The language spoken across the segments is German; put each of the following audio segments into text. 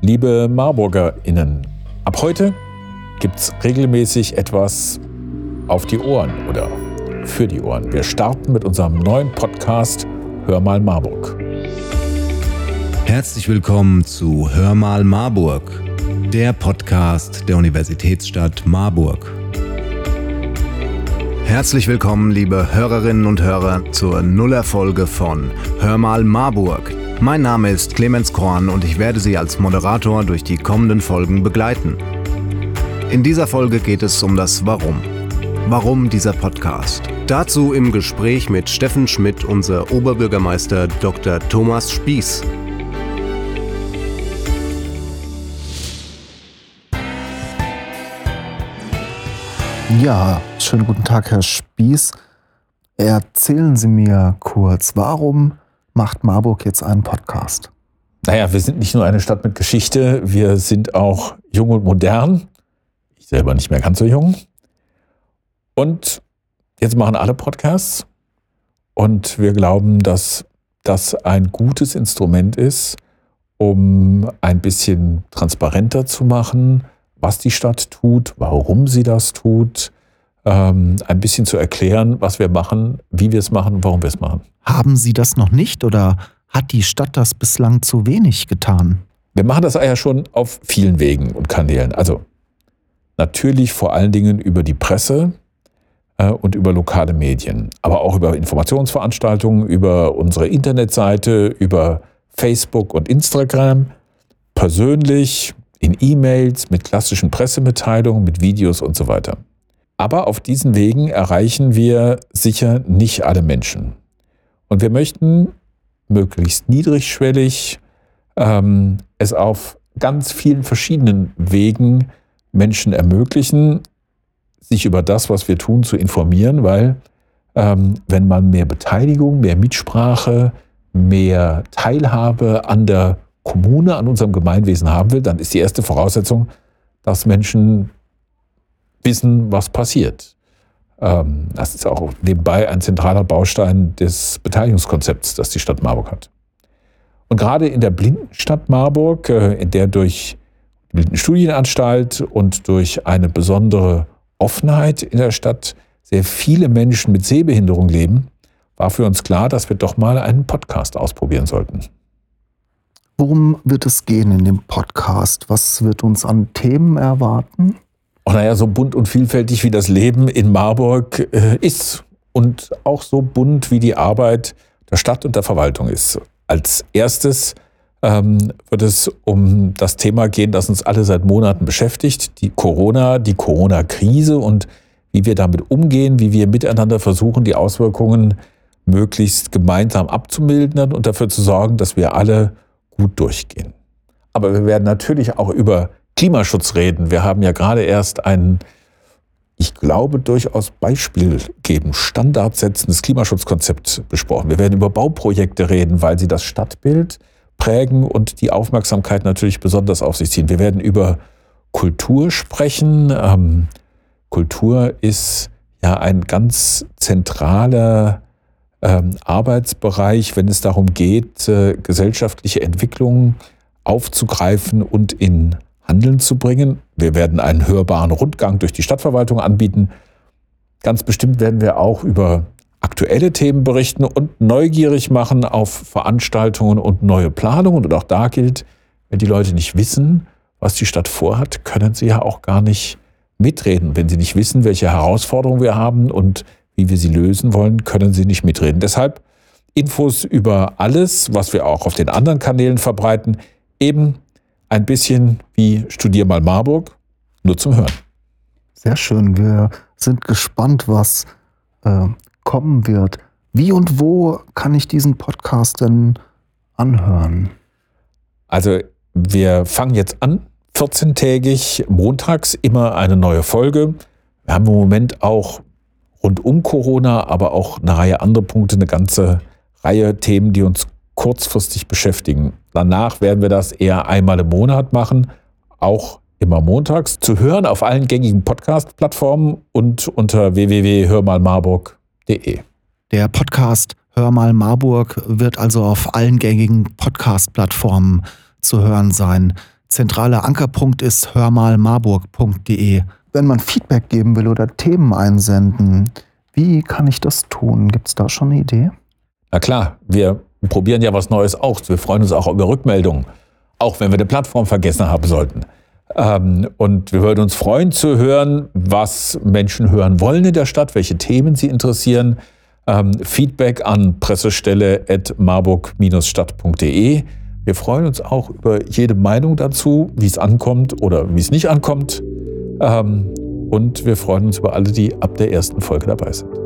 Liebe MarburgerInnen, ab heute gibt es regelmäßig etwas auf die Ohren oder für die Ohren. Wir starten mit unserem neuen Podcast Hör mal Marburg. Herzlich willkommen zu Hör mal Marburg, der Podcast der Universitätsstadt Marburg. Herzlich willkommen, liebe Hörerinnen und Hörer, zur Nullerfolge von Hör mal Marburg. Mein Name ist Clemens Korn und ich werde Sie als Moderator durch die kommenden Folgen begleiten. In dieser Folge geht es um das Warum. Warum dieser Podcast? Dazu im Gespräch mit Steffen Schmidt unser Oberbürgermeister Dr. Thomas Spieß. Ja, schönen guten Tag, Herr Spieß. Erzählen Sie mir kurz, warum macht Marburg jetzt einen Podcast? Naja, wir sind nicht nur eine Stadt mit Geschichte, wir sind auch jung und modern. Ich selber nicht mehr ganz so jung. Und jetzt machen alle Podcasts. Und wir glauben, dass das ein gutes Instrument ist, um ein bisschen transparenter zu machen, was die Stadt tut, warum sie das tut, ähm, ein bisschen zu erklären, was wir machen, wie wir es machen und warum wir es machen. Haben Sie das noch nicht oder hat die Stadt das bislang zu wenig getan? Wir machen das ja schon auf vielen Wegen und Kanälen. Also natürlich vor allen Dingen über die Presse äh, und über lokale Medien, aber auch über Informationsveranstaltungen, über unsere Internetseite, über Facebook und Instagram, persönlich, in E-Mails, mit klassischen Pressemitteilungen, mit Videos und so weiter. Aber auf diesen Wegen erreichen wir sicher nicht alle Menschen. Und wir möchten möglichst niedrigschwellig ähm, es auf ganz vielen verschiedenen Wegen Menschen ermöglichen, sich über das, was wir tun, zu informieren, weil ähm, wenn man mehr Beteiligung, mehr Mitsprache, mehr Teilhabe an der Kommune, an unserem Gemeinwesen haben will, dann ist die erste Voraussetzung, dass Menschen wissen, was passiert. Ähm, das ist auch nebenbei ein zentraler Baustein des Beteiligungskonzepts, das die Stadt Marburg hat. Und gerade in der Blindenstadt Marburg, äh, in der durch die Blindenstudienanstalt und durch eine besondere Offenheit in der Stadt sehr viele Menschen mit Sehbehinderung leben, war für uns klar, dass wir doch mal einen Podcast ausprobieren sollten. Worum wird es gehen in dem Podcast? Was wird uns an Themen erwarten? Oh, naja, so bunt und vielfältig wie das Leben in Marburg äh, ist und auch so bunt wie die Arbeit der Stadt und der Verwaltung ist. Als erstes ähm, wird es um das Thema gehen, das uns alle seit Monaten beschäftigt, die Corona, die Corona-Krise und wie wir damit umgehen, wie wir miteinander versuchen, die Auswirkungen möglichst gemeinsam abzumildern und dafür zu sorgen, dass wir alle gut durchgehen. Aber wir werden natürlich auch über Klimaschutz reden. Wir haben ja gerade erst ein, ich glaube, durchaus Beispiel geben, standardsetzendes Klimaschutzkonzept besprochen. Wir werden über Bauprojekte reden, weil sie das Stadtbild prägen und die Aufmerksamkeit natürlich besonders auf sich ziehen. Wir werden über Kultur sprechen. Ähm, Kultur ist ja ein ganz zentraler ähm, Arbeitsbereich, wenn es darum geht, äh, gesellschaftliche Entwicklungen aufzugreifen und in Handeln zu bringen. Wir werden einen hörbaren Rundgang durch die Stadtverwaltung anbieten. Ganz bestimmt werden wir auch über aktuelle Themen berichten und neugierig machen auf Veranstaltungen und neue Planungen. Und auch da gilt, wenn die Leute nicht wissen, was die Stadt vorhat, können sie ja auch gar nicht mitreden. Wenn sie nicht wissen, welche Herausforderungen wir haben und wie wir sie lösen wollen, können sie nicht mitreden. Deshalb Infos über alles, was wir auch auf den anderen Kanälen verbreiten, eben ein bisschen wie Studier mal Marburg, nur zum Hören. Sehr schön. Wir sind gespannt, was äh, kommen wird. Wie und wo kann ich diesen Podcast denn anhören? Also wir fangen jetzt an, 14-tägig, montags immer eine neue Folge. Wir haben im Moment auch rund um Corona, aber auch eine Reihe anderer Punkte, eine ganze Reihe Themen, die uns kurzfristig beschäftigen. Danach werden wir das eher einmal im Monat machen, auch immer montags, zu hören auf allen gängigen Podcast-Plattformen und unter www.hörmalmarburg.de. Der Podcast Hör mal Marburg wird also auf allen gängigen Podcast-Plattformen zu hören sein. zentraler Ankerpunkt ist hörmalmarburg.de. Wenn man Feedback geben will oder Themen einsenden, wie kann ich das tun? Gibt es da schon eine Idee? Na klar, wir probieren ja was Neues aus. Wir freuen uns auch über Rückmeldungen, auch wenn wir eine Plattform vergessen haben sollten. Ähm, und wir würden uns freuen zu hören, was Menschen hören wollen in der Stadt, welche Themen sie interessieren. Ähm, Feedback an pressestelle.marburg-stadt.de. Wir freuen uns auch über jede Meinung dazu, wie es ankommt oder wie es nicht ankommt. Ähm, und wir freuen uns über alle, die ab der ersten Folge dabei sind.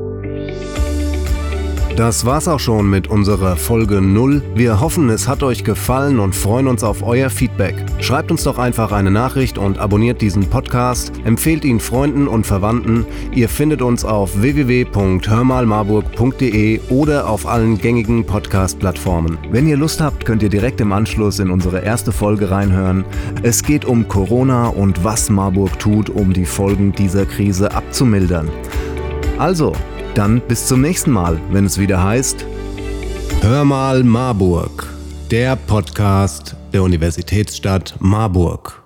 Das war's auch schon mit unserer Folge 0. Wir hoffen, es hat euch gefallen und freuen uns auf euer Feedback. Schreibt uns doch einfach eine Nachricht und abonniert diesen Podcast. Empfehlt ihn Freunden und Verwandten. Ihr findet uns auf www.hörmalmarburg.de oder auf allen gängigen Podcast-Plattformen. Wenn ihr Lust habt, könnt ihr direkt im Anschluss in unsere erste Folge reinhören. Es geht um Corona und was Marburg tut, um die Folgen dieser Krise abzumildern. Also, dann bis zum nächsten Mal, wenn es wieder heißt Hör mal Marburg, der Podcast der Universitätsstadt Marburg.